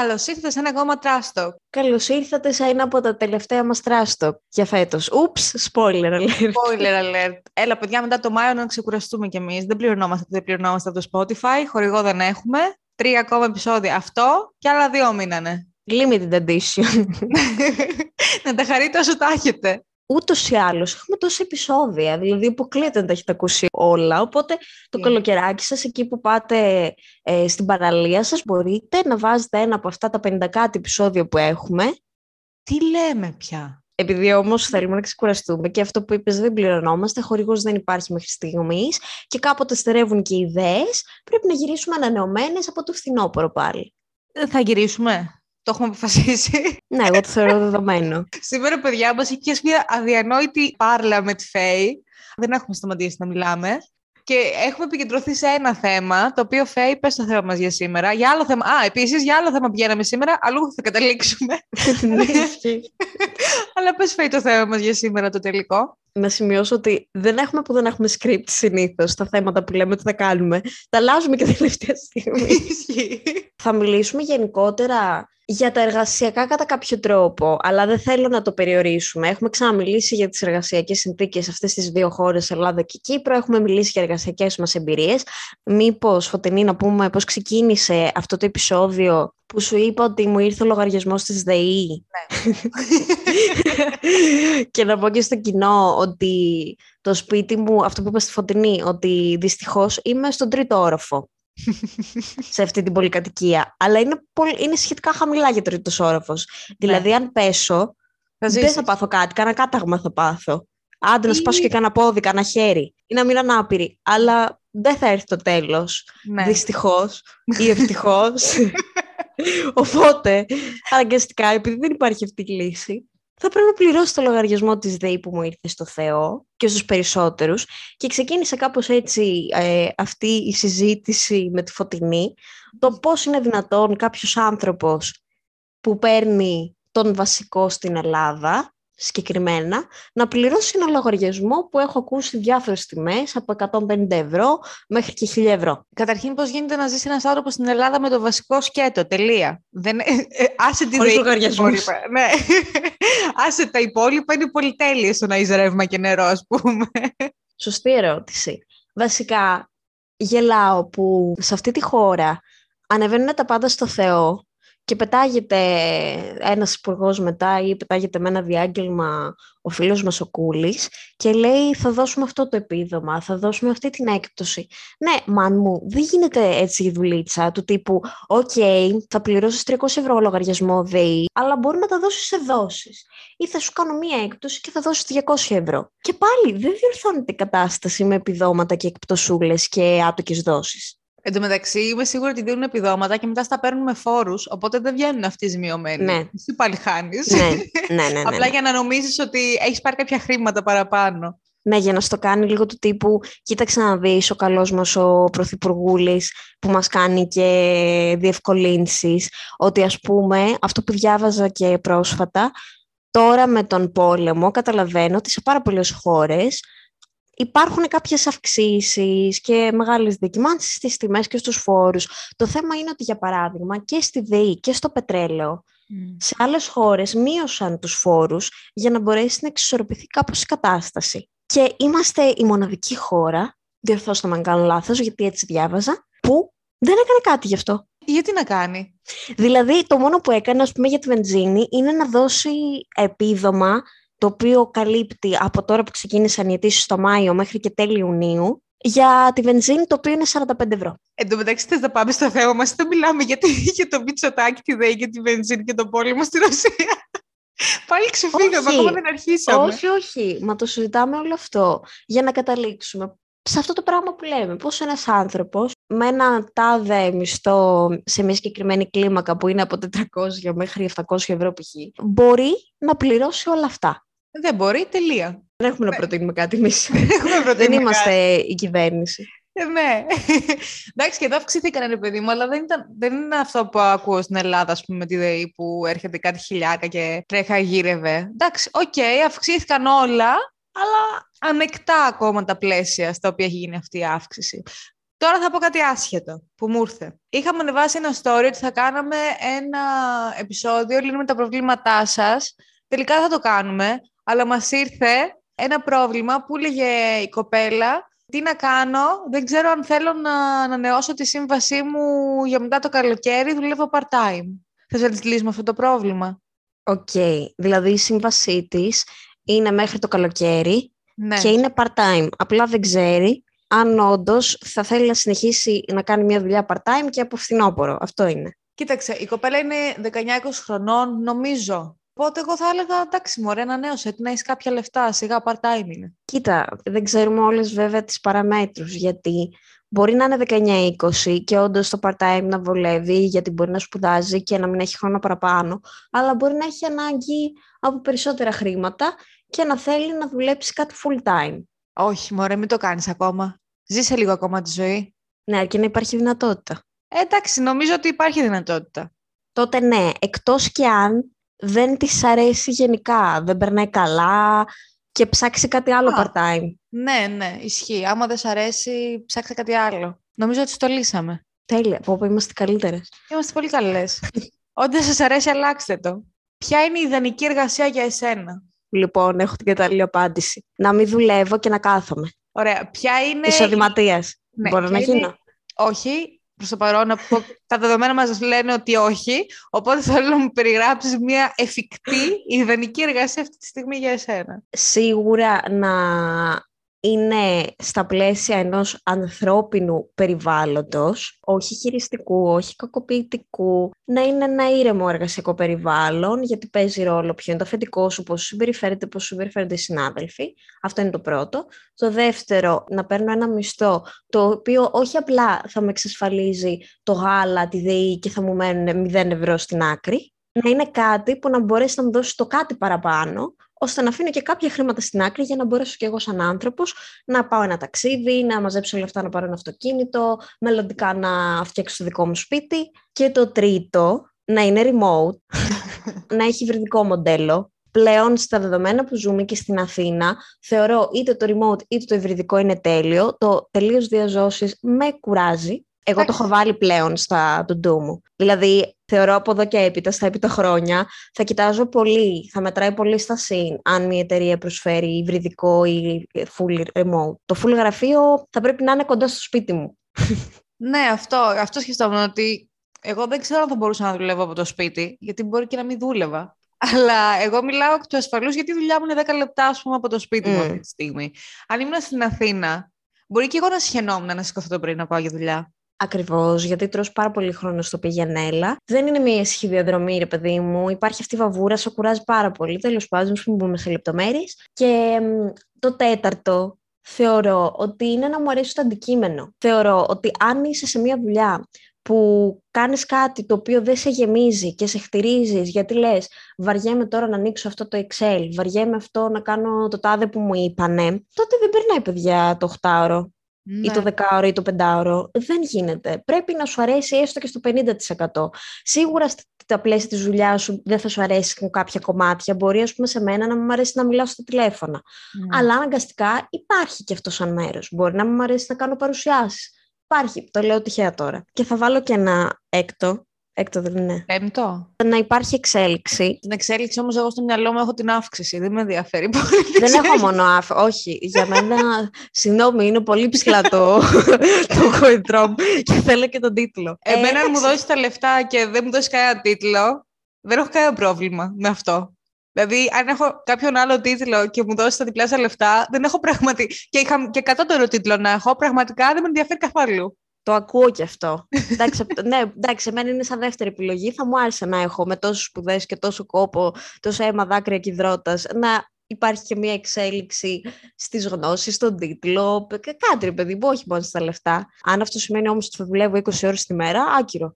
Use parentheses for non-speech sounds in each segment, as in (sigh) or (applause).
Καλώς ήρθατε σε ένα ακόμα τράστο. Καλώς ήρθατε σε ένα από τα τελευταία μας τράστο για φέτος. Ούψ, spoiler alert. Spoiler alert. Έλα, παιδιά, μετά το Μάιο να ξεκουραστούμε κι εμείς. Δεν πληρωνόμαστε, δεν πληρωνόμαστε από το Spotify. Χορηγό δεν έχουμε. Τρία ακόμα επεισόδια. Αυτό και άλλα δύο μείνανε. Limited edition. (laughs) να τα χαρείτε όσο τα έχετε ούτως ή άλλως έχουμε τόσα επεισόδια. Δηλαδή, αποκλείεται να τα έχετε ακούσει όλα. Οπότε, το yeah. καλοκαιράκι σας, εκεί που πάτε ε, στην παραλία σας, μπορείτε να βάζετε ένα από αυτά τα 50 κάτι επεισόδια που έχουμε. Τι λέμε πια; Επειδή όμως θέλουμε να ξεκουραστούμε και αυτό που είπες δεν πληρωνόμαστε, χορηγός δεν υπάρχει μέχρι στιγμής και κάποτε στερεύουν και οι ιδέες, πρέπει να γυρίσουμε ανανεωμένες από το φθινόπωρο πάλι. Ε, θα γυρίσουμε. Το έχουμε αποφασίσει. Ναι, εγώ το θεωρώ δεδομένο. Σήμερα, παιδιά, μας έχει μια αδιανόητη πάρλα με τη Φέη. Δεν έχουμε σταματήσει να μιλάμε. Και έχουμε επικεντρωθεί σε ένα θέμα, το οποίο Φέη, πες το θέμα μας για σήμερα. Για άλλο θέμα, α, επίσης, για άλλο θέμα πηγαίναμε σήμερα, αλλού θα καταλήξουμε. (laughs) Ναι, Αλλά πες Φέη το θέμα μας για σήμερα το τελικό. Να σημειώσω ότι δεν έχουμε που δεν έχουμε script συνήθως τα θέματα που λέμε ότι θα κάνουμε. Τα αλλάζουμε και (laughs) τελευταία στιγμή. θα μιλήσουμε γενικότερα για τα εργασιακά κατά κάποιο τρόπο, αλλά δεν θέλω να το περιορίσουμε. Έχουμε ξαναμιλήσει για τις εργασιακές συνθήκες σε αυτές τις δύο χώρες, Ελλάδα και Κύπρο. Έχουμε μιλήσει για εργασιακές μας εμπειρίες. Μήπως, Φωτεινή, να πούμε πώς ξεκίνησε αυτό το επεισόδιο που σου είπα ότι μου ήρθε ο λογαριασμός της ΔΕΗ; Ναι. (laughs) και να πω και στο κοινό ότι το σπίτι μου, αυτό που είπα στη Φωτεινή, ότι δυστυχώς είμαι στον τρίτο όροφο σε αυτή την πολυκατοικία. Αλλά είναι, πολύ, είναι σχετικά χαμηλά για τρίτος όροφος. Ναι. Δηλαδή, αν πέσω, δεν θα πάθω κάτι. Κάνα κάταγμα θα πάθω. Άντε να σπάσω και κάνα πόδι, κάνα χέρι. Ή να μείνω ανάπηρη. Αλλά δεν θα έρθει το τέλος. Ναι. Δυστυχώς ή ευτυχώς. (laughs) Οπότε, αναγκαστικά, επειδή δεν υπάρχει αυτή η λύση, θα πρέπει να πληρώσει το λογαριασμό της ΔΕΗ που μου ήρθε στο Θεό και στους περισσότερους. Και ξεκίνησε κάπως έτσι ε, αυτή η συζήτηση με τη Φωτεινή. Το πώς είναι δυνατόν κάποιος άνθρωπος που παίρνει τον βασικό στην Ελλάδα συγκεκριμένα, να πληρώσει ένα λογαριασμό που έχω ακούσει διάφορες τιμές από 150 ευρώ μέχρι και 1000 ευρώ. Καταρχήν, πώς γίνεται να ζήσει ένας άνθρωπος στην Ελλάδα με το βασικό σκέτο, τελεία. Δεν, ε, ε, άσε τη Χωρίς λογαριασμούς. Ναι. (laughs) άσε τα υπόλοιπα, είναι πολυτέλεια στο να είσαι ρεύμα και νερό, ας πούμε. Σωστή ερώτηση. Βασικά, γελάω που σε αυτή τη χώρα ανεβαίνουν τα πάντα στο Θεό και πετάγεται ένας υπουργός μετά ή πετάγεται με ένα διάγγελμα ο φίλος μας ο Κούλης και λέει θα δώσουμε αυτό το επίδομα, θα δώσουμε αυτή την έκπτωση. Ναι, μαν μου, δεν γίνεται έτσι η δουλίτσα του τύπου «ΟΚ, θα πληρώσεις 300 ευρώ λογαριασμό ΔΕΗ, αλλά μπορεί να τα δώσεις σε δόσεις. Ή θα σου κάνω μία έκπτωση και θα δώσεις 200 ευρώ». Και πάλι δεν διορθώνεται η κατάσταση με επιδόματα και εκπτωσούλες και άτοκες δόσεις. Εν τω μεταξύ, είμαι σίγουρη ότι δίνουν επιδόματα και μετά στα παίρνουν με φόρους, οπότε δεν βγαίνουν αυτοί οι ζημιωμένοι. Ναι. Εσύ πάλι χάνει. Ναι. (laughs) ναι, ναι, ναι, Απλά για να νομίζεις ότι έχεις πάρει κάποια χρήματα παραπάνω. Ναι, για να στο κάνει λίγο του τύπου, κοίταξε να δεις ο καλός μας ο Πρωθυπουργούλης που μας κάνει και διευκολύνσεις, ότι ας πούμε αυτό που διάβαζα και πρόσφατα, τώρα με τον πόλεμο καταλαβαίνω ότι σε πάρα πολλές χώρες υπάρχουν κάποιες αυξήσεις και μεγάλες δοκιμάνσεις στις τιμές και στους φόρους. Το θέμα είναι ότι, για παράδειγμα, και στη ΔΕΗ και στο πετρέλαιο, σε άλλες χώρες μείωσαν τους φόρους για να μπορέσει να εξισορροπηθεί κάπως η κατάσταση. Και είμαστε η μοναδική χώρα, διορθώστε με αν κάνω λάθος, γιατί έτσι διάβαζα, που δεν έκανε κάτι γι' αυτό. Γιατί να κάνει; Δηλαδή, το μόνο που έκανε, ας πούμε, για τη βενζίνη είναι να δώσει επίδομα το οποίο καλύπτει από τώρα που ξεκίνησαν οι αιτήσεις στο Μάιο μέχρι και τέλη Ιουνίου, για τη βενζίνη, το οποίο είναι 45 ευρώ. Εν τω μεταξύ, θες να πάμε στο θέμα μας, δεν μιλάμε για, για το Μητσοτάκι, τη ΔΕΗ, για τη βενζίνη και τον πόλεμο στη Ρωσία. Πάλι ξεφύγαμε, ακόμα δεν αρχίσαμε. Όχι, όχι. Μα το συζητάμε όλο αυτό για να καταλήξουμε σε αυτό το πράγμα που λέμε. Πώς ένας άνθρωπος με ένα τάδε μισθό σε μια συγκεκριμένη κλίμακα που είναι από 400 μέχρι 700 ευρώ π.χ. μπορεί να πληρώσει όλα αυτά. Δεν μπορεί, τελεία. Δεν έχουμε να προτείνουμε κάτι εμείς. (laughs) δεν είμαστε η κυβέρνηση. Ε, ναι. (laughs) Εντάξει, και εδώ αυξήθηκαν, ρε παιδί μου, αλλά δεν, ήταν, δεν είναι αυτό που ακούω στην Ελλάδα, ας πούμε, με τη ΔΕΗ που έρχεται κάτι χιλιάκα και τρέχα γύρευε. Εντάξει, οκ, okay, αυξήθηκαν όλα, αλλά ανεκτά ακόμα τα πλαίσια στα οποία έχει γίνει αυτή η αύξηση. Τώρα θα πω κάτι άσχετο που μου ήρθε. Είχαμε ανεβάσει ένα story ότι θα κάναμε ένα επεισόδιο, λύνουμε τα προβλήματά σας. Τελικά θα το κάνουμε, αλλά μας ήρθε ένα πρόβλημα που έλεγε η κοπέλα τι να κάνω, δεν ξέρω αν θέλω να ανανεώσω τη σύμβασή μου για μετά το καλοκαίρι, δουλεύω part-time. Θες να της λύσουμε αυτό το πρόβλημα. Οκ, δηλαδή η σύμβασή της είναι μέχρι το καλοκαίρι Ναι. και είναι part-time. Απλά δεν ξέρει αν όντως θα θέλει να συνεχίσει να κάνει μια δουλειά part-time και από φθινόπωρο. Αυτό είναι. Κοίταξε, η κοπέλα είναι 19-20 χρονών, νομίζω. Οπότε εγώ θα έλεγα, εντάξει, μωρέ, ανανέωσε, να έχεις κάποια λεφτά, σιγά part-time είναι. Κοίτα, δεν ξέρουμε όλες βέβαια τις παραμέτρους, γιατί μπορεί να είναι 19-20 και όντως το part-time να βολεύει, γιατί μπορεί να σπουδάζει και να μην έχει χρόνο παραπάνω, αλλά μπορεί να έχει ανάγκη από περισσότερα χρήματα και να θέλει να δουλέψει κάτι full-time. Όχι, μωρέ, μην το κάνεις ακόμα. Ζήσε λίγο ακόμα τη ζωή. Ναι, αρκεί να υπάρχει δυνατότητα. Ε, εντάξει, νομίζω ότι υπάρχει δυνατότητα. Τότε ναι, εκτός και αν δεν της αρέσει γενικά, δεν περνάει καλά και ψάξει κάτι άλλο Α. part-time. Ναι, ναι, ισχύει. Άμα δεν σ' αρέσει, ψάξτε κάτι άλλο. Νομίζω ότι το λύσαμε. Τέλεια, πω πω είμαστε καλύτερες. Είμαστε πολύ καλές. (laughs) Ό,τι δεν σας αρέσει, αλλάξτε το. Ποια είναι η ιδανική εργασία για εσένα; Λοιπόν, έχω την κατάλληλη απάντηση. Να μην δουλεύω και να κάθομαι. Ωραία. Ποια είναι... Εισοδηματίας. Ναι, Μπορώ ποια να είναι- γίνω; Όχι, προς το παρόν, να πω, τα δεδομένα μας λένε ότι όχι. Οπότε θέλω να μου περιγράψεις μια εφικτή ιδανική εργασία αυτή τη στιγμή για εσένα. Σίγουρα να είναι στα πλαίσια ενός ανθρώπινου περιβάλλοντος, όχι χειριστικού, όχι κακοποιητικού, να είναι ένα ήρεμο εργασιακό περιβάλλον, γιατί παίζει ρόλο ποιο είναι το αφεντικό σου, πώς σου συμπεριφέρεται, πώς σου συμπεριφέρονται οι συνάδελφοι. Αυτό είναι το πρώτο. Το δεύτερο, να παίρνω ένα μισθό, το οποίο όχι απλά θα με εξασφαλίζει το γάλα, τη ΔΕΗ και θα μου μένουν 0 ευρώ στην άκρη, να είναι κάτι που να μπορέσει να μου δώσει το κάτι παραπάνω, ώστε να αφήνω και κάποια χρήματα στην άκρη για να μπορέσω και εγώ σαν άνθρωπος να πάω ένα ταξίδι, να μαζέψω λεφτά να πάρω ένα αυτοκίνητο, μελλοντικά να φτιάξω το δικό μου σπίτι. Και το τρίτο, να είναι remote, (laughs) να έχει υβριδικό μοντέλο. Πλέον στα δεδομένα που ζούμε και στην Αθήνα, θεωρώ είτε το remote είτε το υβριδικό είναι τέλειο. Το τελείως διαζώσεις με κουράζει. Εγώ το έχω βάλει πλέον στα to-do μου. Δηλαδή, θεωρώ από εδώ και έπειτα, στα έπειτα χρόνια, θα κοιτάζω πολύ, θα μετράει πολύ στα συν αν μια εταιρεία προσφέρει υβριδικό ή full remote. Το full γραφείο θα πρέπει να είναι κοντά στο σπίτι μου. Ναι, αυτό, αυτό σκεφτόμουν ότι εγώ δεν ξέρω αν θα μπορούσα να δουλεύω από το σπίτι, γιατί μπορεί και να μην δούλευα. Αλλά εγώ μιλάω εκ του ασφαλούς γιατί η δουλειά μου είναι 10 λεπτά ας πούμε, από το σπίτι μου Μμ. αυτή τη στιγμή. Αν ήμουν στην Αθήνα, μπορεί και εγώ να σχαινόμουν να σηκωθώ το πρωί να πάω για δουλειά. Ακριβώς, γιατί τρως πάρα πολύ χρόνο στο πηγενέλα. Δεν είναι μια ισχύ διαδρομή, ρε παιδί μου. Υπάρχει αυτή η βαβούρα, σε κουράζει πάρα πολύ. Τέλος πάντων, μην μπούμε σε λεπτομέρειες. Και μ, το τέταρτο, θεωρώ ότι είναι να μου αρέσει το αντικείμενο. Θεωρώ ότι αν είσαι σε μια δουλειά που κάνεις κάτι το οποίο δεν σε γεμίζει και σε χτυρίζεις γιατί λες βαριέμαι τώρα να ανοίξω αυτό το Excel, βαριέμαι αυτό να κάνω το τάδε που μου είπανε, τότε δεν περνάει παιδιά το 8ωρο Ναι. ή το 10ωρο ή το 5ωρο. Δεν γίνεται. Πρέπει να σου αρέσει έστω και στο 50%. Σίγουρα στα πλαίσια της δουλειάς σου δεν θα σου αρέσει κάποια κομμάτια. Μπορεί, ας πούμε, σε μένα να μου αρέσει να μιλάω στα τηλέφωνα. Ναι. Αλλά αναγκαστικά υπάρχει και αυτός σαν μέρος. Μπορεί να μου αρέσει να κάνω παρουσιάσεις. Υπάρχει. Το λέω τυχαία τώρα. Και θα βάλω και ένα έκτο. Έκτο δεν είναι. Πέμπτο. Να υπάρχει εξέλιξη. Την εξέλιξη όμως εγώ στο μυαλό μου έχω την αύξηση. Δεν με ενδιαφέρει πολύ. την Δεν έχω εξέλιξη. μόνο άφ. Όχι. Για μένα, συγγνώμη, είναι πολύ ψηλά το, το χοϊτρό μου και θέλω και τον τίτλο. Εμένα αν μου εντάξει. δώσει τα λεφτά και δεν μου δώσει κανένα τίτλο, δεν έχω κανένα πρόβλημα με αυτό. Δηλαδή, αν έχω κάποιον άλλο τίτλο και μου δώσει τα διπλάσια λεφτά, δεν έχω πραγματικά. Και, είχα και κατώτερο τίτλο να έχω, πραγματικά δεν με ενδιαφέρει καθόλου. Το ακούω και αυτό. εντάξει, απ' το- ναι, εντάξει, εμένα είναι σαν δεύτερη επιλογή. Θα μου άρεσε να έχω με τόσου σπουδές και τόσο κόπο, τόσο αίμα, δάκρυα και υδρότας, να υπάρχει και μια εξέλιξη στις γνώσεις, στον τίτλο, και κάτι ρε παιδί μου, όχι μόνο στα λεφτά. Αν αυτό σημαίνει όμως ότι θα δουλεύω 20 ώρες τη μέρα, άκυρο.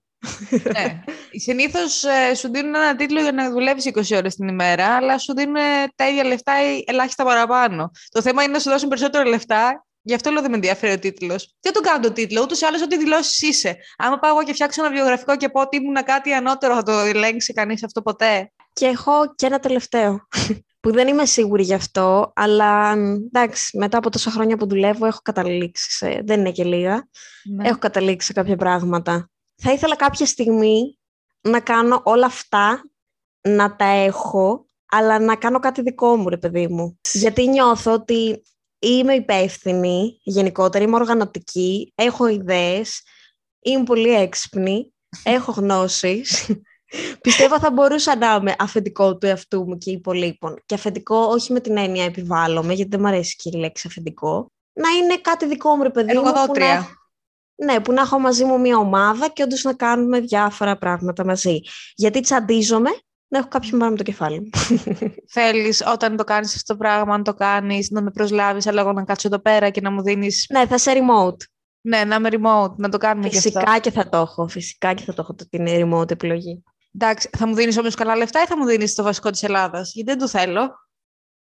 ναι. Συνήθως σου δίνουν ένα τίτλο για να δουλεύεις 20 ώρες την ημέρα, αλλά σου δίνουν τα ίδια λεφτά ή ελάχιστα παραπάνω. Το θέμα είναι να σου δώσουν περισσότερα λεφτά. Γι' αυτό λέω δεν με ενδιαφέρει ο τίτλος. Δεν τον κάνω το τίτλο, ούτως ή άλλως ό,τι δηλώσεις είσαι. Άμα πάω εγώ και φτιάξω ένα βιογραφικό και πω ότι ήμουν κάτι ανώτερο, θα το ελέγξει κανείς αυτό ποτέ. Και έχω και ένα τελευταίο. (laughs) που δεν είμαι σίγουρη γι' αυτό, αλλά εντάξει, μετά από τόσα χρόνια που δουλεύω έχω καταλήξει, σε, δεν είναι και λίγα, ναι. έχω καταλήξει σε κάποια πράγματα. Θα ήθελα κάποια στιγμή να κάνω όλα αυτά, να τα έχω, αλλά να κάνω κάτι δικό μου, ρε παιδί μου. Γιατί νιώθω ότι είμαι υπεύθυνη, γενικότερα είμαι οργανωτική, έχω ιδέες, είμαι πολύ έξυπνη, έχω γνώσεις Πιστεύω θα μπορούσα να είμαι αφεντικό του εαυτού μου και υπολείπων. Και αφεντικό όχι με την έννοια επιβάλλομαι, γιατί δεν μου αρέσει και η λέξη αφεντικό. Να είναι κάτι δικό μου, ρε παιδί μου. Που να... Ναι, που να έχω μαζί μου μια ομάδα και όντως να κάνουμε διάφορα πράγματα μαζί. Γιατί τσαντίζομαι να έχω κάποιον πάνω με το κεφάλι μου. (laughs) Θέλεις όταν το κάνεις αυτό το πράγμα, να το κάνεις, να με προσλάβεις, αλλά εγώ να κάτσω εδώ πέρα και να μου δίνεις. Ναι, θα σε remote. Ναι, να είμαι remote, να το κάνουμε φυσικά και αυτό. και θα το έχω. Φυσικά και θα το έχω την remote επιλογή. Εντάξει, θα μου δίνεις όμως καλά λεφτά ή θα μου δίνεις το βασικό της Ελλάδας, γιατί δεν το θέλω.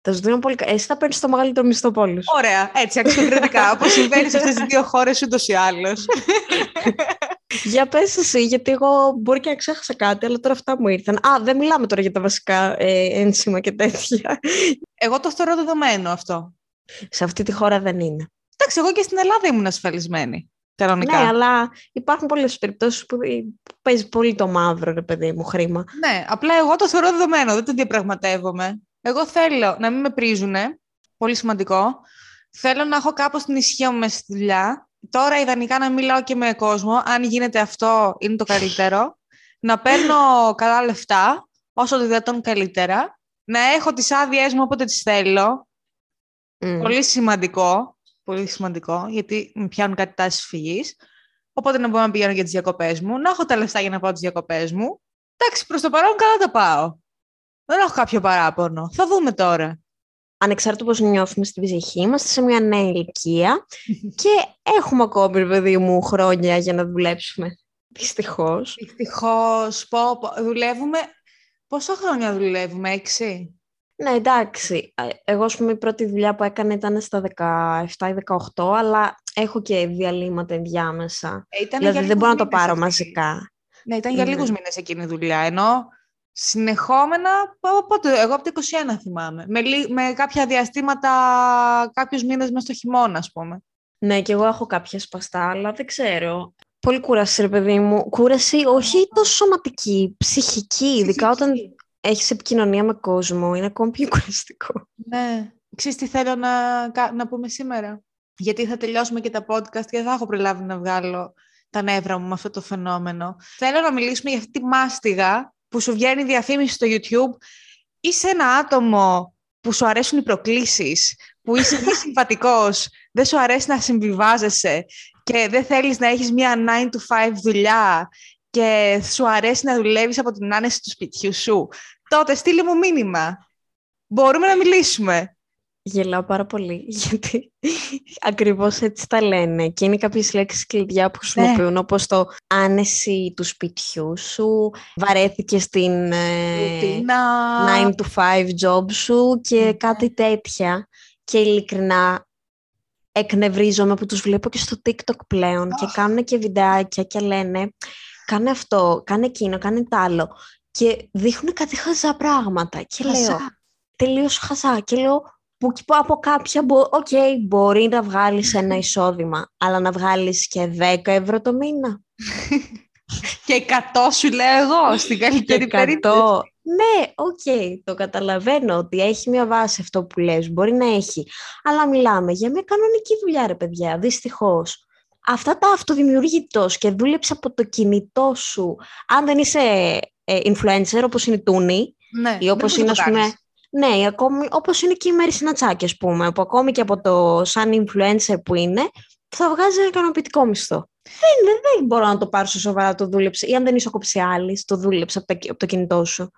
Θα σου δίνω πολύ. Εσύ θα παίρνεις το μεγαλύτερο μισθό πόλη. Ωραία, έτσι αξιοκριτικά. Όπως συμβαίνει σε αυτές τις δύο χώρες ούτως ή άλλως. (laughs) για πες εσύ, γιατί εγώ μπορεί και να ξέχασα κάτι, αλλά τώρα αυτά μου ήρθαν. Α, δεν μιλάμε τώρα για τα βασικά ε, ένσημα και τέτοια. Εγώ το θεωρώ δεδομένο αυτό. Σε αυτή τη χώρα δεν είναι. Εντάξει, εγώ και στην Ελλάδα ήμουν ασφαλισμένη. Κανονικά. Ναι, αλλά υπάρχουν πολλές περιπτώσεις που παίζει πολύ το μαύρο, ρε παιδί μου, χρήμα. Ναι, απλά εγώ το θεωρώ δεδομένο, δεν το διαπραγματεύομαι. Εγώ θέλω να μην με πρίζουνε, πολύ σημαντικό. Θέλω να έχω κάπως την ισχύ μου μέσα στη δουλειά. Τώρα ιδανικά να μιλάω και με κόσμο. Αν γίνεται αυτό, είναι το καλύτερο. να παίρνω καλά λεφτά, όσο το δυνατόν καλύτερα. Να έχω τις άδειές μου όποτε τις θέλω. Πολύ σημαντικό πολύ σημαντικό, γιατί με πιάνουν κάτι τάσεις φυγής. Οπότε να μπορώ να πηγαίνω για τις διακοπές μου, να έχω τα λεφτά για να πάω τις διακοπές μου. Εντάξει, προς το παρόν καλά τα πάω. Δεν έχω κάποιο παράπονο. Θα δούμε τώρα. Ανεξάρτητα πώς νιώθουμε στη ψυχή, είμαστε σε μια νέα ηλικία (laughs) και έχουμε ακόμη, παιδί μου, χρόνια για να δουλέψουμε. Δυστυχώς. Δυστυχώς. Δουλεύουμε. Πόσα χρόνια δουλεύουμε, έξι; Ναι, εντάξει. Εγώ, ας πούμε, η πρώτη δουλειά που έκανα ήταν στα 17 ή 18, αλλά έχω και διαλύματα ενδιάμεσα. Ε, ήταν δηλαδή δεν μπορώ να το πάρω μαζικά. Ναι, ήταν για λίγους μήνες εκείνη η δουλειά, ενώ συνεχόμενα, πότε, εγώ από το 21 θυμάμαι, με, με κάποια διαστήματα, κάποιους μήνες μέσα στο χειμώνα, ας πούμε. Ναι, και εγώ έχω κάποια σπαστά, αλλά δεν ξέρω. Πολύ κούραση, ρε παιδί μου. Κούραση όχι τόσο σωματική, ψυχική, ειδικά όταν έχεις επικοινωνία με κόσμο, είναι ακόμη πιο κουραστικό. Ναι. Ξέρεις τι θέλω να, να πούμε σήμερα; Γιατί θα τελειώσουμε και τα podcast και δεν θα έχω προλάβει να βγάλω τα νεύρα μου με αυτό το φαινόμενο. Θέλω να μιλήσουμε για αυτή τη μάστιγα που σου βγαίνει διαφήμιση στο YouTube. Είσαι ένα άτομο που σου αρέσουν οι προκλήσεις, που είσαι μη (laughs) συμπατικός, δεν σου αρέσει να συμβιβάζεσαι και δεν θέλεις να έχεις μια 9 to 5 δουλειά και σου αρέσει να δουλεύεις από την άνεση του σπιτιού σου τότε στείλε μου μήνυμα. Μπορούμε να μιλήσουμε. Γελάω πάρα πολύ, (laughs) γιατί ακριβώς έτσι τα λένε. Και είναι κάποιες λέξεις κλειδιά που χρησιμοποιούν, ναι. όπως το άνεση του σπιτιού σου, βαρέθηκε στην ε, 9 to 5 job σου και ναι. κάτι τέτοια. Και ειλικρινά εκνευρίζομαι που τους βλέπω και στο TikTok πλέον και κάνουν και βιντεάκια και λένε κάνε αυτό, κάνε εκείνο, κάνε τ' άλλο και δείχνουν κάτι χαζά πράγματα. Και χαζά. λέω, τελείως χαζά. Και λέω, που από κάποια, οκ, okay, μπορεί να βγάλεις ένα εισόδημα, αλλά να βγάλεις και 10 ευρώ το μήνα. (laughs) και 100 σου λέω εγώ, στην καλύτερη περίπτωση. Ναι, οκ, okay, το καταλαβαίνω ότι έχει μια βάση αυτό που λες, μπορεί να έχει. Αλλά μιλάμε για μια κανονική δουλειά, ρε παιδιά, δυστυχώς. Αυτά τα αυτοδημιουργητός και δούλεψε από το κινητό σου. Αν δεν είσαι ε, influencer όπως είναι η Τούνη ναι, ή όπως είναι, ας πούμε, ναι, ακόμη, όπως είναι και η Μέρη Συνατσάκη, ας πούμε, που ακόμη και από το σαν influencer που είναι, θα βγάζει ένα ικανοποιητικό μισθό. Δεν, δεν, δεν μπορώ να το πάρω σε σοβαρά το δούλεψε. Ή αν δεν είσαι κόψη άλλη, το δούλεψε από, από το κινητό σου.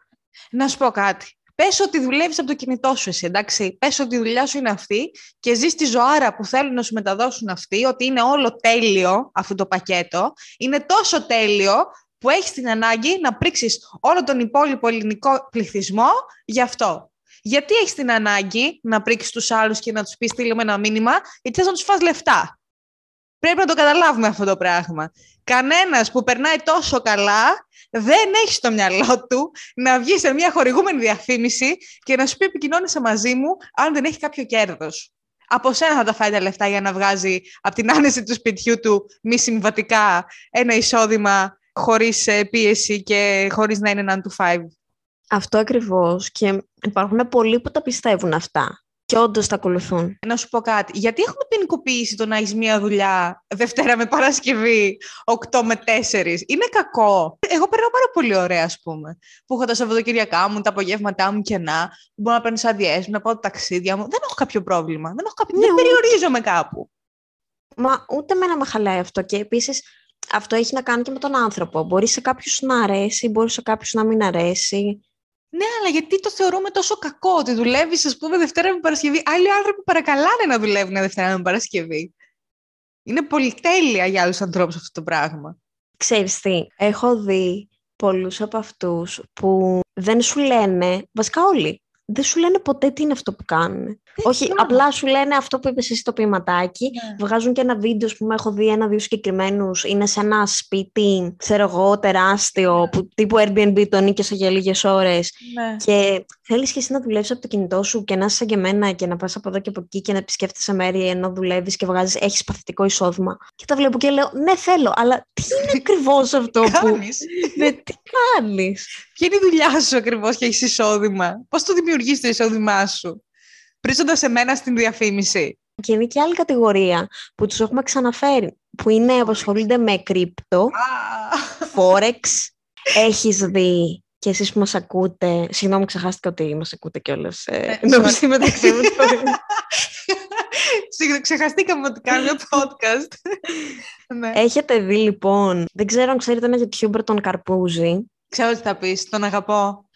Να σου πω κάτι. Πες ότι δουλεύεις από το κινητό σου εσύ, εντάξει. Πες ότι η δουλειά σου είναι αυτή και ζει τη ζωάρα που θέλουν να σου μεταδώσουν αυτοί, ότι είναι όλο τέλειο αυτό το πακέτο. Είναι τόσο τέλειο που έχεις την ανάγκη να πρίξεις όλο τον υπόλοιπο ελληνικό πληθυσμό γι' αυτό. Γιατί έχεις την ανάγκη να πρίξεις τους άλλους και να τους πεις στείλουμε ένα μήνυμα, γιατί θες να τους φας λεφτά. Πρέπει να το καταλάβουμε αυτό το πράγμα. Κανένας που περνάει τόσο καλά δεν έχει στο μυαλό του να βγει σε μια χορηγούμενη διαφήμιση και να σου πει επικοινώνησε μαζί μου αν δεν έχει κάποιο κέρδος. Από σένα θα τα φάει τα λεφτά για να βγάζει από την άνεση του σπιτιού του μη συμβατικά ένα εισόδημα χωρίς ε, πίεση και χωρίς να είναι έναν to five. Αυτό ακριβώς και υπάρχουν πολλοί που τα πιστεύουν αυτά και όντως τα ακολουθούν. Να σου πω κάτι. Γιατί έχουμε ποινικοποιήσει το να έχεις μία δουλειά Δευτέρα με Παρασκευή, 8 με 4. Είναι κακό. Εγώ περνάω πάρα πολύ ωραία, ας πούμε. Που έχω τα Σαββατοκυριακά μου, τα απογεύματά μου κενά, που μπορώ να παίρνω αδειέ μου, να πάω τα ταξίδια μου. Δεν έχω κάποιο πρόβλημα. Δεν, έχω κάποιο... Ναι, δεν περιορίζομαι κάπου. Μα ούτε με να με χαλάει αυτό. Και επίσης αυτό έχει να κάνει και με τον άνθρωπο. Μπορεί σε κάποιους να αρέσει, μπορεί σε κάποιους να μην αρέσει. Ναι, αλλά γιατί το θεωρούμε τόσο κακό ότι δουλεύεις, ας πούμε, Δευτέρα με Παρασκευή. Άλλοι άνθρωποι παρακαλάνε να δουλεύουν Δευτέρα με Παρασκευή. Είναι πολυτέλεια για άλλους ανθρώπους αυτό το πράγμα. Ξέρεις τι, έχω δει πολλούς από αυτούς που δεν σου λένε, βασικά όλοι, δεν σου λένε ποτέ τι είναι αυτό που κάνουν. Όχι, απλά σου λένε αυτό που είπες εσύ στο ποιηματάκι. Ναι. Βγάζουν και ένα βίντεο που έχω δει ένα-δύο συγκεκριμένους. Είναι σε ένα σπίτι, ξέρω εγώ, τεράστιο, ναι. που τύπου Airbnb το νίκησε για λίγες ώρες. Ναι. Και θέλεις και εσύ να δουλεύει από το κινητό σου και να είσαι σαν και εμένα και να πας από εδώ και από εκεί και να επισκέφτεσαι μέρη ενώ δουλεύεις και βγάζεις, έχεις παθητικό εισόδημα. Και τα βλέπω και λέω, Ναι, θέλω, αλλά τι είναι (laughs) ακριβώς αυτό που. (laughs) ναι, τι κάνεις; Ποια είναι η δουλειά σου ακριβώς και έχεις εισόδημα; Πώς το δημιουργείς το εισόδημά σου; Σε μένα στην διαφήμιση. Και είναι και άλλη κατηγορία που τους έχουμε ξαναφέρει, που είναι απασχολούνται με κρύπτο, forex, έχεις δει και εσείς που μας ακούτε, συγγνώμη ξεχάστηκα ότι μας ακούτε κιόλας, ε, ναι, νομίζω μεταξύ μου. Ξεχαστήκαμε ότι κάνουμε podcast. ναι. Έχετε δει λοιπόν, δεν ξέρω αν ξέρετε ένα YouTuber τον Καρπούζη. Ξέρω τι θα πεις, τον αγαπώ.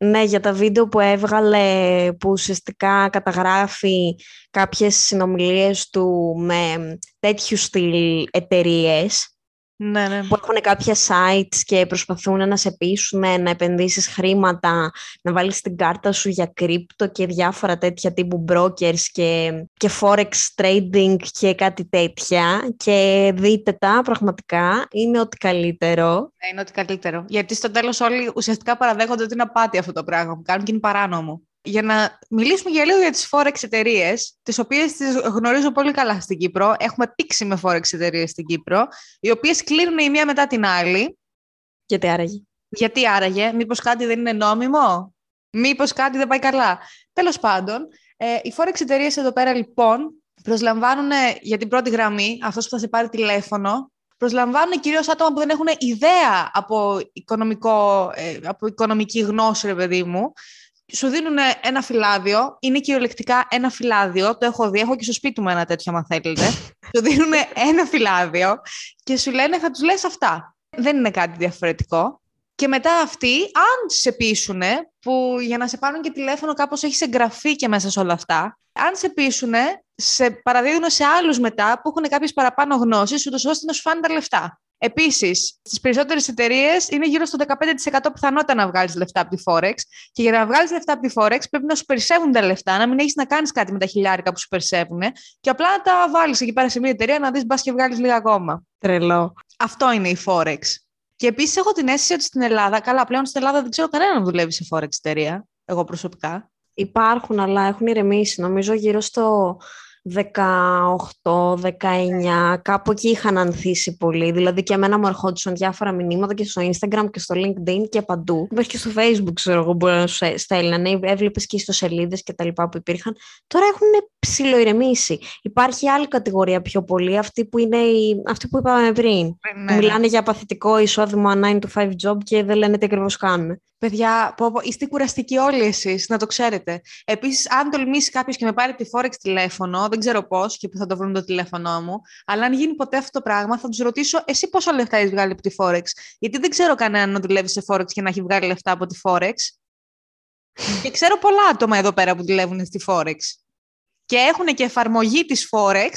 Ναι, για τα βίντεο που έβγαλε που ουσιαστικά καταγράφει κάποιες συνομιλίες του με τέτοιου στυλ εταιρείες. Ναι, ναι. Που έχουν κάποια sites και προσπαθούν να σε πείσουν να επενδύσεις χρήματα, να βάλεις την κάρτα σου για κρύπτο και διάφορα τέτοια τύπου brokers και, και forex trading και κάτι τέτοια. Και δείτε τα πραγματικά, είναι ό,τι καλύτερο. Ναι, είναι ό,τι καλύτερο. Γιατί στο τέλος όλοι ουσιαστικά παραδέχονται ότι είναι απάτη αυτό το πράγμα που κάνουν και είναι παράνομο για να μιλήσουμε για λίγο για τις Forex εταιρείες, τις οποίες τις γνωρίζω πολύ καλά στην Κύπρο. Έχουμε πήξει με Forex εταιρείες στην Κύπρο, οι οποίες κλείνουν η μία μετά την άλλη. Γιατί άραγε. Γιατί άραγε, μήπως κάτι δεν είναι νόμιμο, μήπως κάτι δεν πάει καλά; Τέλος πάντων, ε, οι Forex εταιρείες εδώ πέρα λοιπόν προσλαμβάνουν για την πρώτη γραμμή, αυτός που θα σε πάρει τηλέφωνο, προσλαμβάνουν κυρίως άτομα που δεν έχουν ιδέα από, οικονομικό, ε, από οικονομική γνώση, ρε παιδί μου, σου δίνουν ένα φυλάδιο, είναι κυριολεκτικά ένα φυλάδιο, το έχω δει, έχω και στο σπίτι μου ένα τέτοιο, αν θέλετε. (laughs) σου δίνουν ένα φυλάδιο και σου λένε θα τους λες αυτά. Δεν είναι κάτι διαφορετικό. Και μετά αυτοί, αν σε πείσουν, που για να σε πάρουν και τηλέφωνο κάπως έχεις εγγραφεί και μέσα σε όλα αυτά, αν σε πείσουν, σε παραδίδουν σε άλλους μετά που έχουν κάποιες παραπάνω γνώσεις, ούτως ώστε να σου φάνε τα λεφτά. Επίσης, στις περισσότερες εταιρείες είναι γύρω στο 15% πιθανότητα να βγάλεις λεφτά από τη Forex. Και για να βγάλεις λεφτά από τη Forex πρέπει να σου περισσεύουν τα λεφτά, να μην έχεις να κάνεις κάτι με τα χιλιάρικα που σου περισσεύουν και απλά να τα βάλεις εκεί πέρα σε μια εταιρεία να δεις μπας και βγάλεις λίγα ακόμα. Τρελό. Αυτό είναι η Forex. Και επίσης έχω την αίσθηση ότι στην Ελλάδα, καλά, πλέον στην Ελλάδα δεν ξέρω κανέναν να δουλεύει σε Forex εταιρεία, εγώ προσωπικά. Υπάρχουν, αλλά έχουν ηρεμήσει. Νομίζω γύρω στο 18, 19, κάπου εκεί είχαν ανθίσει πολύ. Δηλαδή και εμένα μου ερχόντουσαν διάφορα μηνύματα και στο Instagram και στο LinkedIn και παντού. Μέχρι και στο Facebook, ξέρω εγώ, μπορεί να σου στέλνανε. Έβλεπες και στο σελίδε και τα λοιπά που υπήρχαν. Τώρα έχουν ψιλοειρεμήσει. Υπάρχει άλλη κατηγορία πιο πολύ, αυτή που, είναι η... αυτή που είπαμε πριν. Ναι, ναι. Μιλάνε για παθητικό εισόδημα 9 to 5 job και δεν λένε τι ακριβώς κάνουν. Παιδιά, πω, πω, είστε κουραστικοί όλοι εσείς, να το ξέρετε. Επίσης, αν τολμήσει κάποιος και με πάρει τη Forex τηλέφωνο, δεν ξέρω πώς και που θα το βρουν το τηλέφωνό μου, αλλά αν γίνει ποτέ αυτό το πράγμα, θα τους ρωτήσω εσύ πόσα λεφτά έχεις βγάλει από τη Forex; Γιατί δεν ξέρω κανέναν να δουλεύει σε Forex και να έχει βγάλει λεφτά από τη Forex. (laughs) και ξέρω πολλά άτομα εδώ πέρα που δουλεύουν στη Forex. Και έχουν και εφαρμογή της Forex,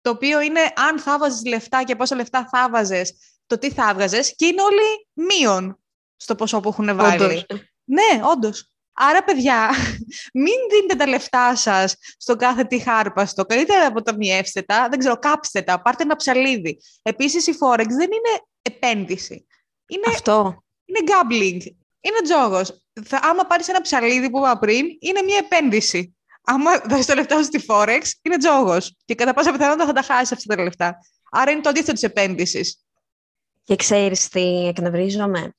το οποίο είναι αν θα βάζεις λεφτά και πόσα λεφτά θα βάζε, το τι θα έβγαζε, και είναι όλοι μείον στο ποσό που έχουν βάλει. Ναι, όντως. Άρα, παιδιά, (laughs) Μην δίνετε τα λεφτά σας στο κάθε τι χάρπαστο. Καλύτερα αποταμιεύστε τα, δεν ξέρω, κάψτε τα, πάρτε ένα ψαλίδι. Επίσης, η Forex δεν είναι επένδυση. Είναι, Αυτό. είναι gambling. Είναι τζόγος. Άμα πάρεις ένα ψαλίδι που είπα πριν, είναι μια επένδυση. Άμα δώσεις τα λεφτά σου στη Forex, είναι τζόγος. Και κατά πάσα πιθανότητα θα τα χάσεις αυτά τα λεφτά. Άρα είναι το αντίθετο της επένδυσης. Και ξέρεις τι εκνευρίζομαι;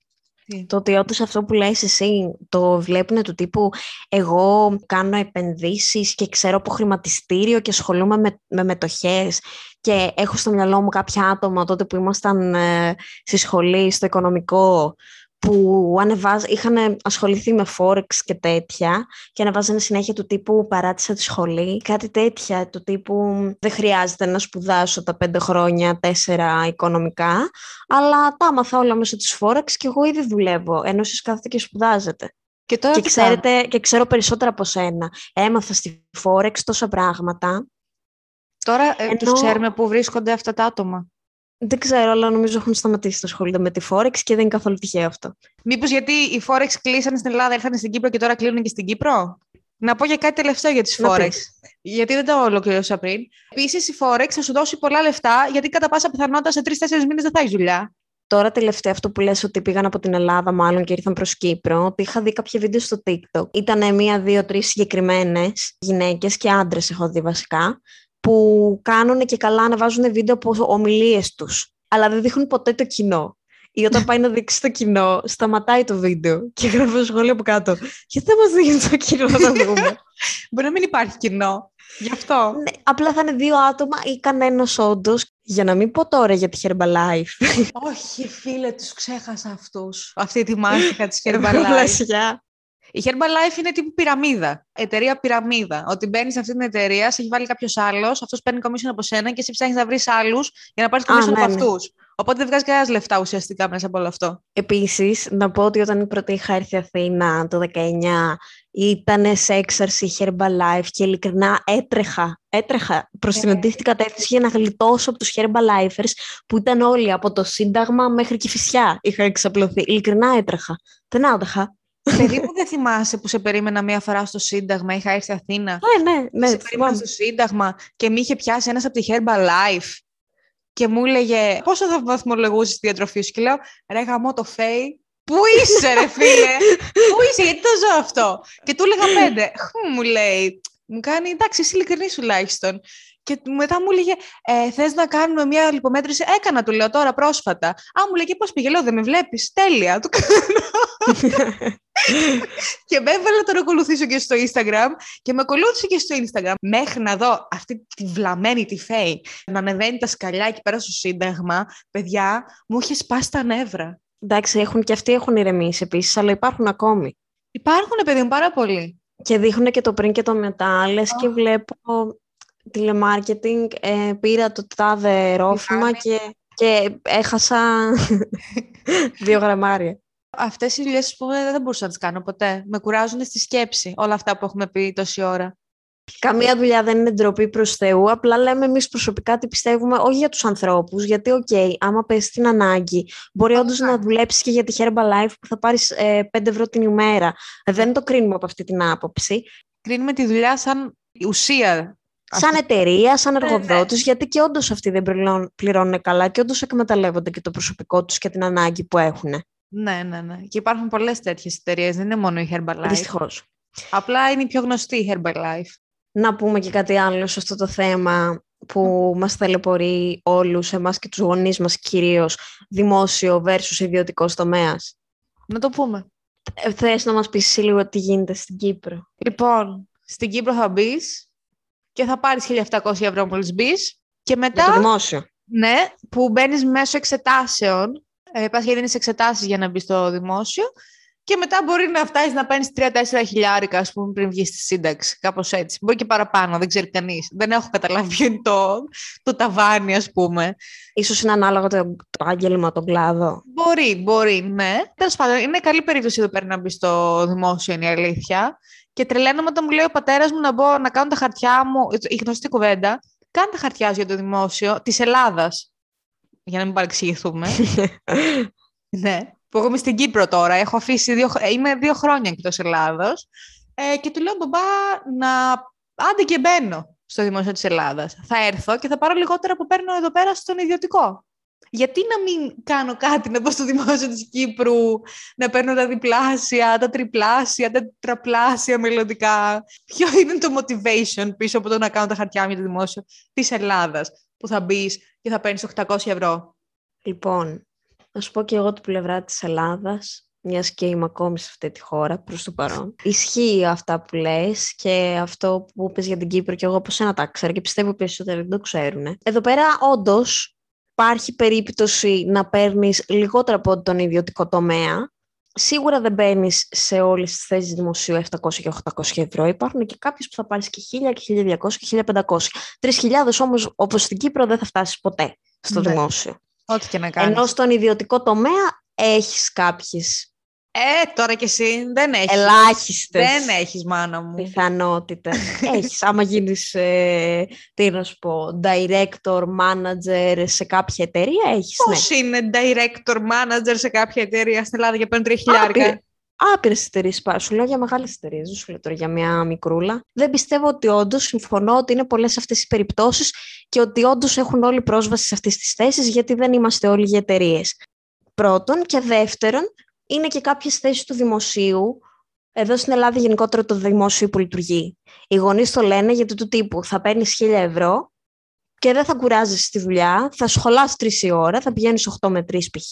Τι; Το ότι όντως αυτό που λες εσύ το βλέπουν του τύπου εγώ κάνω επενδύσεις και ξέρω από χρηματιστήριο και ασχολούμαι με, με μετοχές και έχω στο μυαλό μου κάποια άτομα τότε που ήμασταν ε, στη σχολή, στο οικονομικό που ανεβάζ, είχαν ασχοληθεί με Forex και τέτοια και ανεβάζανε συνέχεια του τύπου παράτησα τη σχολή. Κάτι τέτοια του τύπου δεν χρειάζεται να σπουδάσω τα πέντε χρόνια, τέσσερα οικονομικά, αλλά τα άμαθα όλα μέσω της Forex και εγώ ήδη δουλεύω, ενώ εσείς κάθετε και σπουδάζετε. Και τώρα Και, τι ξέρετε, και ξέρω περισσότερα από σένα. Έμαθα στη Forex τόσα πράγματα. Τώρα ε, Ενώ- τους ξέρουμε πού βρίσκονται αυτά τα άτομα. Δεν ξέρω, αλλά νομίζω έχουν σταματήσει να ασχολούνται με τη Forex και δεν είναι καθόλου τυχαίο αυτό. Μήπως γιατί οι Forex κλείσανε στην Ελλάδα, ήρθαν στην Κύπρο και τώρα κλείνουν και στην Κύπρο; Να πω για κάτι τελευταίο για τις Να Forex. πεις. Γιατί δεν το ολοκλήρωσα πριν. Επίσης, η Forex θα σου δώσει πολλά λεφτά, γιατί κατά πάσα πιθανότητα σε τρει-τέσσερι μήνες δεν θα έχει δουλειά. Τώρα τελευταία αυτό που λες ότι πήγαν από την Ελλάδα μάλλον και ήρθαν προς Κύπρο, ότι είχα δει κάποια βίντεο στο TikTok. Ήταν μία, δύο, τρεις συγκεκριμένες γυναίκες και άντρες έχω δει βασικά, που κάνουν και καλά ανεβάζουν βίντεο από ομιλίες τους, αλλά δεν δείχνουν ποτέ το κοινό. Ή όταν πάει να δείξει το κοινό, σταματάει το βίντεο και γράφει σχόλιο από κάτω. Γιατί δεν μας δείχνει το κοινό να το δούμε. (laughs) Μπορεί να μην υπάρχει κοινό. Γι' αυτό. ναι, απλά θα είναι δύο άτομα ή κανένας όντως. Για να μην πω τώρα για τη Herbalife. Όχι, φίλε, τους ξέχασα αυτούς. Αυτή τη μάστιγα της (laughs) Herbalife. Πλασιά. Η Herbalife είναι τύπου πυραμίδα. Εταιρεία πυραμίδα. Ότι μπαίνεις σε αυτή την εταιρεία, σε έχει βάλει κάποιος άλλος, αυτός παίρνει commission από σένα και εσύ ψάχνεις να βρεις άλλους για να πάρεις Α, commission ναι, από ναι. αυτούς. Οπότε δεν βγάζει κανένας λεφτά ουσιαστικά μέσα από όλο αυτό. Επίσης, να πω ότι όταν πρώτα είχα έρθει Αθήνα το 19, ήταν σε έξαρση Herbalife και ειλικρινά έτρεχα, έτρεχα προς την Ε. αντίθετη κατεύθυνση για να γλιτώσω από τους Herbalifers που ήταν όλοι από το Σύνταγμα μέχρι και φυσιά είχαν εξαπλωθεί. Ειλικρινά έτρεχα. Δεν άντεχα. Παιδί μου δεν θυμάσαι που σε περίμενα μία φορά στο Σύνταγμα, είχα έρθει Αθήνα; Ναι, ναι, ναι. σε περίμενα θυμάμαι. στο Σύνταγμα και με είχε πιάσει ένας από τη Herbalife και μου έλεγε πόσο θα βαθμολογούσες τη διατροφή σου; Και λέω ρε γαμώ το φέι Πού είσαι ρε φίλε, πού είσαι, γιατί το ζω αυτό; Και του έλεγα πέντε. Χμ, μου λέει, μου κάνει, εντάξει, εσύ ειλικρινής τουλάχιστον. Και μετά μου έλεγε, ε, θες να κάνουμε μια λιπομέτρηση; Έκανα, του λέω τώρα πρόσφατα. Α, μου λέει, και πώς πήγε, λέω, δεν με βλέπεις. Τέλεια, του κάνω. Και με έβαλε να τον ακολουθήσω και στο Instagram και με ακολούθησε και στο Instagram μέχρι να δω αυτή τη βλαμμένη τη Φέη να ανεβαίνει τα σκαλιά εκεί πέρα στο Σύνταγμα. Παιδιά, μου είχε σπάσει τα νεύρα. Εντάξει, έχουν, και αυτοί έχουν ηρεμήσει επίσης, αλλά υπάρχουν ακόμη. Υπάρχουν, παιδί μου, πάρα πολύ. Και δείχνουν και το πριν και το μετά, λες και βλέπω τηλεμάρκετινγκ, ε, πήρα το τάδε ρόφημα και, και έχασα (laughs) δύο γραμμάρια. Αυτές οι δουλειές που δεν μπορούσα να τις κάνω ποτέ. Με κουράζουν στη σκέψη όλα αυτά που έχουμε πει τόση ώρα. Καμία δουλειά δεν είναι ντροπή προς Θεού, απλά λέμε εμείς προσωπικά τι πιστεύουμε, όχι για τους ανθρώπους, γιατί οκ, άμα πέσει την ανάγκη, μπορεί όντως να δουλέψεις και για τη Herbalife που θα πάρεις ε, 5 ευρώ την ημέρα. Δεν το κρίνουμε από αυτή την άποψη. Κρίνουμε τη δουλειά σαν ουσία. Σαν εταιρεία, σαν ναι. εργοδότης, γιατί και όντως αυτοί δεν πληρώνουν, πληρώνουν καλά και όντως εκμεταλλεύονται και το προσωπικό τους και την ανάγκη που έχουν. Ναι, ναι, ναι. Και υπάρχουν πολλές τέτοιες εταιρείες. Δεν είναι μόνο η Herbalife. Δυστυχώς. Απλά είναι η πιο γνωστή η Herbalife. Να πούμε και κάτι άλλο σε αυτό το θέμα που μας ταλαιπωρεί όλους, εμάς και τους γονείς μας κυρίως, δημόσιο versus ιδιωτικός τομέας. Να το πούμε. Ε, θες να μας πεις εσύ λίγο τι γίνεται στην Κύπρο; Λοιπόν, στην Κύπρο θα μπεις και θα πάρεις 1.700 ευρώ μόλις μπεις. Και Για το μετά, δημόσιο. ναι, που μπαίνεις μέσω εξετάσεων. Ε, Πα και δίνει εξετάσεις για να μπεις στο δημόσιο. Και μετά μπορεί να φτάσεις να παίρνεις 3-4 χιλιάρικα, ας πούμε, πριν βγεις στη σύνταξη. Κάπως έτσι. Μπορεί και παραπάνω, δεν ξέρει κανείς. Δεν έχω καταλάβει ποιο είναι το, το ταβάνι, ας πούμε. Ίσως είναι ανάλογα το, το άγγελμα, τον κλάδο. Μπορεί, μπορεί, ναι. Τέλος πάντων, είναι καλή περίπτωση εδώ πέρα να μπεις στο δημόσιο, είναι η αλήθεια. Και τρελαίνομαι όταν μου λέει ο πατέρας μου να μπω να κάνω τα χαρτιά μου. Η γνωστή κουβέντα. Κάνε τα χαρτιά σου για το δημόσιο της Ελλάδας. Για να μην παρεξηγηθούμε. (laughs) ναι. Που εγώ είμαι στην Κύπρο τώρα. Έχω αφήσει δύο, χ- είμαι δύο χρόνια εκτός Ελλάδος. Ε, και του λέω, μπαμπά, να άντε και μπαίνω στο δημόσιο της Ελλάδας. Θα έρθω και θα πάρω λιγότερα που παίρνω εδώ πέρα στον ιδιωτικό. Γιατί να μην κάνω κάτι να πω στο δημόσιο της Κύπρου, να παίρνω τα διπλάσια, τα τριπλάσια, τα τετραπλάσια μελλοντικά. Ποιο είναι το motivation πίσω από το να κάνω τα χαρτιά μου για το δημόσιο της Ελλάδας, που θα μπεις και θα παίρνεις 800 ευρώ. Λοιπόν, να σου πω και εγώ την πλευρά της Ελλάδας μιας και είμαι ακόμη σε αυτή τη χώρα προς το παρόν. Ισχύει αυτά που λες και αυτό που είπες για την Κύπρο και εγώ από σένα τα ξέρω και πιστεύω ότι περισσότεροι δεν το ξέρουν. Εδώ πέρα όντως υπάρχει περίπτωση να παίρνεις λιγότερο από τον ιδιωτικό τομέα. Σίγουρα δεν παίρνει σε όλες τις θέσεις δημοσίου 700 και 800 ευρώ. Υπάρχουν και κάποιες που θα πάρεις και 1000 και 1200 και 1500. 3.000 όμως όπως στην Κύπρο δεν θα φτάσεις ποτέ στο ναι. δημόσιο. Ό,τι και να κάνεις. Ενώ στον ιδιωτικό τομέα έχεις κάποιες ε, τώρα κι εσύ δεν έχεις. Ελάχιστες. Δεν έχεις, μάνα μου. Πιθανότητες. (laughs) έχεις. Άμα γίνεις, ε, τι να σου πω, director, manager σε κάποια εταιρεία, έχεις. Πώς ναι. είναι director, manager σε κάποια εταιρεία στην Ελλάδα για παίρνουν χιλιάρικα; Άπειρες εταιρείες πάω. Σου λέω για μεγάλες εταιρείες, δεν σου λέω τώρα για μια μικρούλα. Δεν πιστεύω ότι όντως συμφωνώ ότι είναι πολλές αυτές οι περιπτώσεις και ότι όντως έχουν όλοι πρόσβαση σε αυτές τις θέσεις, γιατί δεν είμαστε όλοι για εταιρείες. Πρώτον. Και δεύτερον, είναι και κάποιες θέσεις του δημοσίου. Εδώ στην Ελλάδα γενικότερα το δημόσιο που λειτουργεί. Οι γονείς το λένε γιατί του τύπου θα παίρνεις 1000 ευρώ και δεν θα κουράζει στη δουλειά, θα σχολάς τρεις η ώρα, θα πηγαίνεις 8 με 3 π.χ.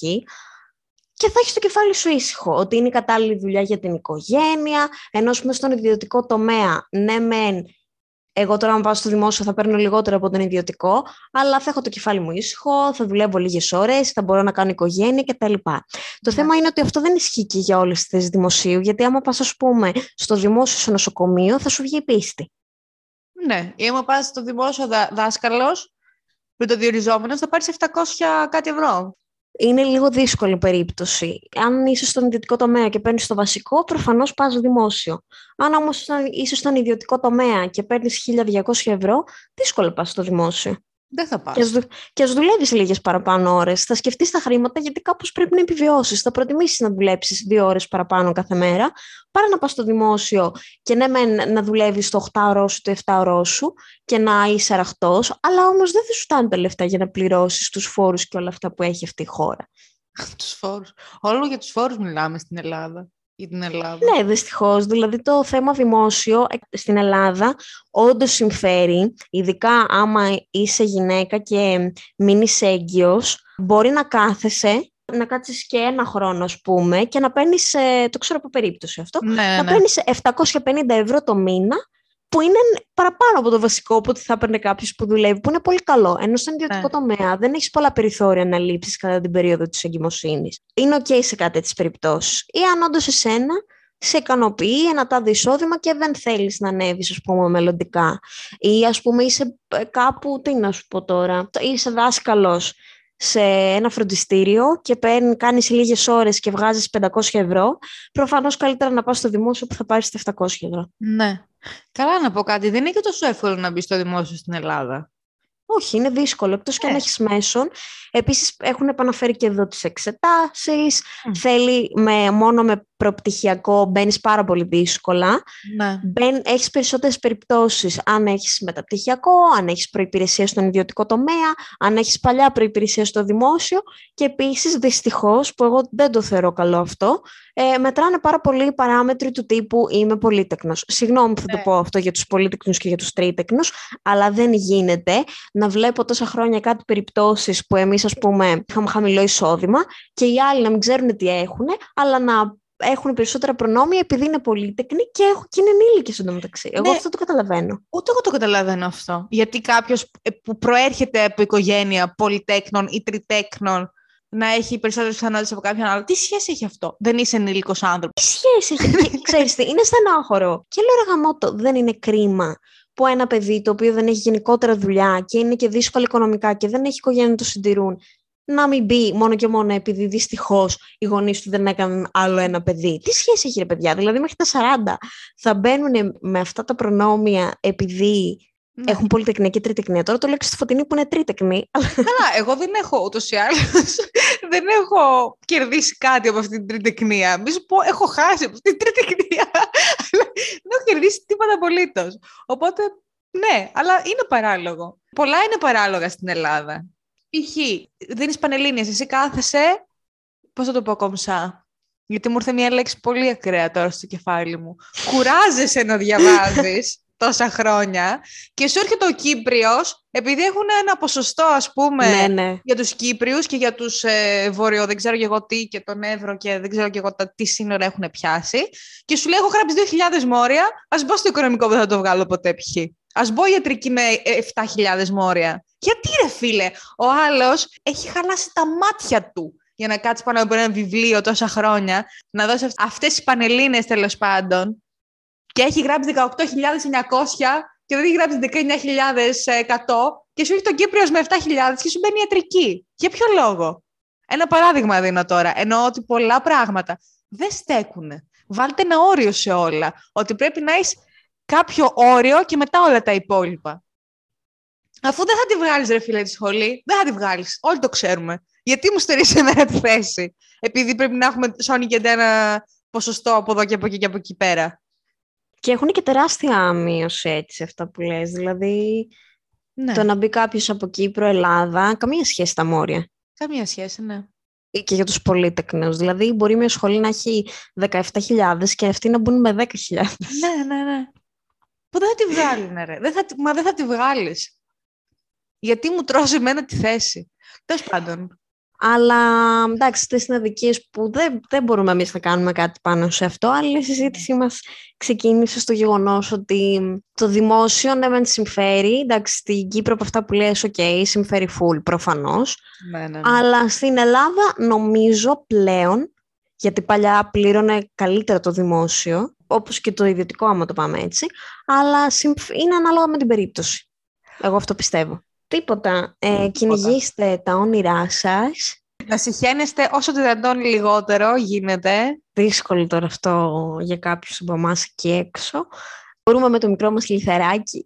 Και θα έχεις το κεφάλι σου ήσυχο, ότι είναι η κατάλληλη δουλειά για την οικογένεια, ενώ στον ιδιωτικό τομέα, ναι, μεν εγώ τώρα, αν πάω στο δημόσιο, θα παίρνω λιγότερο από τον ιδιωτικό, αλλά θα έχω το κεφάλι μου ήσυχο, θα δουλεύω λίγες ώρες, θα μπορώ να κάνω οικογένεια κτλ. Το ναι. θέμα είναι ότι αυτό δεν ισχύει και για όλες τις θέσει δημοσίου, γιατί άμα πας, ας πούμε, στο δημόσιο σε νοσοκομείο, θα σου βγει η πίστη. Ναι, ή άμα πας στο δημόσιο δά, δάσκαλος, με το διοριζόμενο, θα πάρεις 700 κάτι ευρώ είναι λίγο δύσκολη περίπτωση. Αν είσαι στον ιδιωτικό τομέα και παίρνεις το βασικό, προφανώς πας δημόσιο. Αν όμως είσαι στον ιδιωτικό τομέα και παίρνεις 1.200 ευρώ, δύσκολο πας στο δημόσιο. Δεν θα πας. Και α δουλεύεις λίγες παραπάνω ώρες. Θα σκεφτείς τα χρήματα γιατί κάπως πρέπει να επιβιώσεις. Θα προτιμήσεις να δουλέψεις δύο ώρες παραπάνω κάθε μέρα, παρά να πας στο δημόσιο και ναι, να δουλεύεις το 8 ώρο σου, το 7 ώρο σου και να είσαι αραχτός, αλλά όμως δεν θα σου φτάνουν τα λεφτά για να πληρώσεις τους φόρους και όλα αυτά που έχει αυτή η χώρα. τους φόρους. Όλο για τους φόρους μιλάμε στην Ελλάδα για την Ελλάδα. Ναι, δυστυχώς. Δηλαδή το θέμα δημόσιο ε, στην Ελλάδα όντως συμφέρει, ειδικά άμα είσαι γυναίκα και μείνει έγκυος, μπορεί να κάθεσαι να κάτσεις και ένα χρόνο, ας πούμε, και να παίρνεις, ε, το ξέρω από περίπτωση αυτό, ναι, να ναι. παίρνεις 750 ευρώ το μήνα που είναι παραπάνω από το βασικό που θα έπαιρνε κάποιος που δουλεύει, που είναι πολύ καλό. Ενώ στον ιδιωτικό ναι. τομέα δεν έχεις πολλά περιθώρια να λείψει κατά την περίοδο της εγκυμοσύνης. Είναι OK σε κάτι τι περιπτώσεις. Ή αν όντως εσένα σε ικανοποιεί ένα τάδε εισόδημα και δεν θέλεις να ανέβεις, ας πούμε, μελλοντικά. Ή ας πούμε είσαι ε, κάπου, τι να σου πω τώρα, είσαι δάσκαλος σε ένα φροντιστήριο και παίρνει, κάνεις λίγες ώρες και βγάζεις 500 ευρώ, προφανώς καλύτερα να πας στο δημόσιο που θα πάρεις 700 ευρώ. Ναι. Καλά να πω κάτι, δεν είναι και τόσο εύκολο να μπει στο δημόσιο στην Ελλάδα. Όχι, είναι δύσκολο. Εκτός και αν ναι. έχεις μέσον. Επίσης, έχουν επαναφέρει και εδώ τις εξετάσεις. Θέλει με, μόνο με προπτυχιακό μπαίνεις πάρα πολύ δύσκολα. Ναι. Έχεις περισσότερες περιπτώσεις αν έχεις μεταπτυχιακό, αν έχεις προπηρεσία στον ιδιωτικό τομέα, αν έχεις παλιά προπηρεσία στο δημόσιο. Και επίσης, δυστυχώς, που εγώ δεν το θεωρώ καλό αυτό, ε, μετράνε πάρα πολύ οι παράμετροι του τύπου είμαι πολύτεκνος. Συγγνώμη που θα το ναι. πω αυτό για τους πολύτεκνους και για τους τρίτεκνους, αλλά δεν γίνεται να βλέπω τόσα χρόνια κάτι περιπτώσεις που εμείς ας πούμε είχαμε χαμηλό εισόδημα και οι άλλοι να μην ξέρουν τι έχουν, αλλά να έχουν περισσότερα προνόμια επειδή είναι πολύτεκνοι και, έχουν, και είναι ενήλικες εντωμεταξύ. Εγώ ναι. αυτό το καταλαβαίνω. Ούτε εγώ το καταλαβαίνω αυτό. Γιατί κάποιος ε, που προέρχεται από οικογένεια πολυτέκνων ή τριτέκνων να έχει περισσότερες πιθανότητες από κάποιον άλλο. Τι σχέση έχει αυτό, Δεν είσαι ενήλικος άνθρωπος. Τι σχέση έχει. (laughs) Ξέρεις τι, είναι στενάχωρο. Και λέω ρε γαμότο, δεν είναι κρίμα που ένα παιδί το οποίο δεν έχει γενικότερα δουλειά και είναι και δύσκολο οικονομικά και δεν έχει οικογένεια να το συντηρούν, να μην μπει μόνο και μόνο επειδή δυστυχώς οι γονείς του δεν έκαναν άλλο ένα παιδί. Τι σχέση έχει ρε παιδιά, δηλαδή μέχρι τα 40 θα μπαίνουν με αυτά τα προνόμια επειδή Ναι. Έχουν πολυτεχνία και τριτεχνία. Τώρα το λέξω στη Φωτεινή που είναι τρίτεκνη. Καλά, εγώ δεν έχω ούτως ή άλλως. (laughs) δεν έχω κερδίσει κάτι από αυτή την τριτεκνία. Μη σου πω, έχω χάσει από αυτή την τριτεκνία. (laughs) δεν έχω κερδίσει τίποτα απολύτως. Οπότε, ναι, αλλά είναι παράλογο. Πολλά είναι παράλογα στην Ελλάδα. Π.χ. δίνεις πανελίνε, εσύ κάθεσαι. Πώς θα το πω κομψά; Γιατί μου ήρθε μια λέξη πολύ ακραία τώρα στο κεφάλι μου. Κουράζεσαι να διαβάζεις (laughs) τόσα χρόνια και σου έρχεται ο Κύπριος, επειδή έχουν ένα ποσοστό, ας πούμε, ναι, ναι. για τους Κύπριους και για τους ε, Βορειο, δεν ξέρω και εγώ τι, και τον Εύρο και δεν ξέρω και εγώ τα, τι σύνορα έχουν πιάσει, και σου λέει, έχω γράψει 2.000 μόρια, ας μπω στο οικονομικό που δεν θα το βγάλω ποτέ π.χ. Ας μπω ιατρική με 7.000 μόρια. Γιατί ρε φίλε, ο άλλος έχει χαλάσει τα μάτια του για να κάτσει πάνω από ένα βιβλίο τόσα χρόνια, να δώσει αυτές τις πανελλήνες τέλος πάντων και έχει γράψει 18.900 και δεν έχει γράψει 19.100 και σου έχει τον Κύπριος με 7.000 και σου μπαίνει ιατρική. Για ποιο λόγο; Ένα παράδειγμα δίνω τώρα. Εννοώ ότι πολλά πράγματα δεν στέκουν. Βάλτε ένα όριο σε όλα. Ότι πρέπει να έχεις κάποιο όριο και μετά όλα τα υπόλοιπα. Αφού δεν θα τη βγάλεις, ρε φίλε, τη σχολή, δεν θα τη βγάλεις. Όλοι το ξέρουμε. Γιατί μου στερήσει εμένα τη θέση, επειδή πρέπει να έχουμε Sony και ένα ποσοστό από εδώ και από εκεί και από εκεί πέρα. Και έχουν και τεράστια μείωση έτσι σε αυτά που λες. Δηλαδή, ναι. το να μπει κάποιος από Κύπρο, Ελλάδα, καμία σχέση τα μόρια. Καμία σχέση, ναι. Και για τους πολύτεκνους. Δηλαδή, μπορεί μια σχολή να έχει 17.000 και αυτοί να μπουν με 10.000. Ναι, ναι, ναι. Που δεν θα τη βγάλουν, ρε. Δεν θα, μα δεν θα τη βγάλεις. Γιατί μου τρώσει εμένα τη θέση. Τέλος πάντων. Αλλά εντάξει, αυτέ είναι αδικίε που δεν, δεν μπορούμε εμείς να κάνουμε κάτι πάνω σε αυτό. Αλλά η συζήτησή μας ξεκίνησε στο γεγονός ότι το δημόσιο ναι, μεν συμφέρει. Εντάξει, στην Κύπρο από αυτά που λες, OK, συμφέρει full προφανώς. Ναι, ναι, ναι. Αλλά στην Ελλάδα νομίζω πλέον, γιατί παλιά πλήρωνε καλύτερα το δημόσιο, όπως και το ιδιωτικό άμα το πάμε έτσι, αλλά είναι ανάλογα με την περίπτωση. Εγώ αυτό πιστεύω. Τίποτα. Ε, κυνηγήστε τα όνειρά σας. Να συχαίνεστε όσο το δυνατόν λιγότερο γίνεται. Δύσκολο τώρα αυτό για κάποιους από εμάς εκεί έξω. Μπορούμε με το μικρό μας λιθαράκι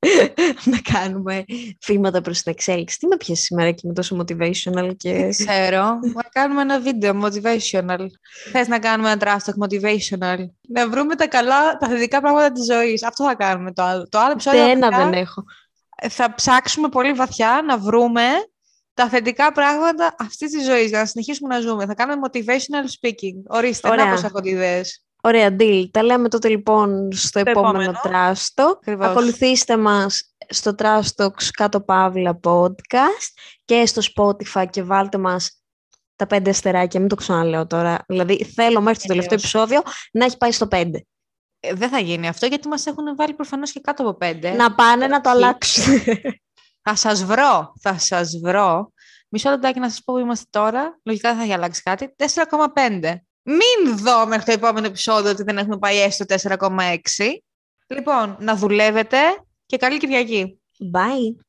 (laughs) να κάνουμε βήματα προς την εξέλιξη. Τι με πιέσεις σήμερα και με τόσο motivational και... Δεν ξέρω. να κάνουμε ένα βίντεο motivational. Θες να κάνουμε ένα τράστοκ motivational. Να βρούμε τα καλά, τα θετικά πράγματα της ζωής. Αυτό θα κάνουμε το άλλο. Το άλλο επεισόδιο... Ένα δεν έχω θα ψάξουμε πολύ βαθιά να βρούμε τα θετικά πράγματα αυτής της ζωής για να συνεχίσουμε να ζούμε. Θα κάνουμε motivational speaking. Ορίστε, Ωραία. να πώς έχω ιδέες. Ωραία, deal. Τα λέμε τότε λοιπόν στο επόμενο, τράστο. Ακολουθήστε μας στο Trastox κάτω παύλα podcast και στο Spotify και βάλτε μας τα πέντε αστεράκια, μην το ξαναλέω τώρα. Δηλαδή θέλω μέχρι το τελευταίο επεισόδιο να έχει πάει στο πέντε. Ε, δεν θα γίνει αυτό γιατί μας έχουν βάλει προφανώς και κάτω από πέντε. Να πάνε να το αλλάξουν. θα σας βρω, θα σας βρω. Μισό λεπτάκι να σας πω που είμαστε τώρα. Λογικά δεν θα έχει αλλάξει κάτι. 4,5. Μην δω μέχρι το επόμενο επεισόδιο ότι δεν έχουμε πάει έστω 4,6. Λοιπόν, να δουλεύετε και καλή Κυριακή. Bye.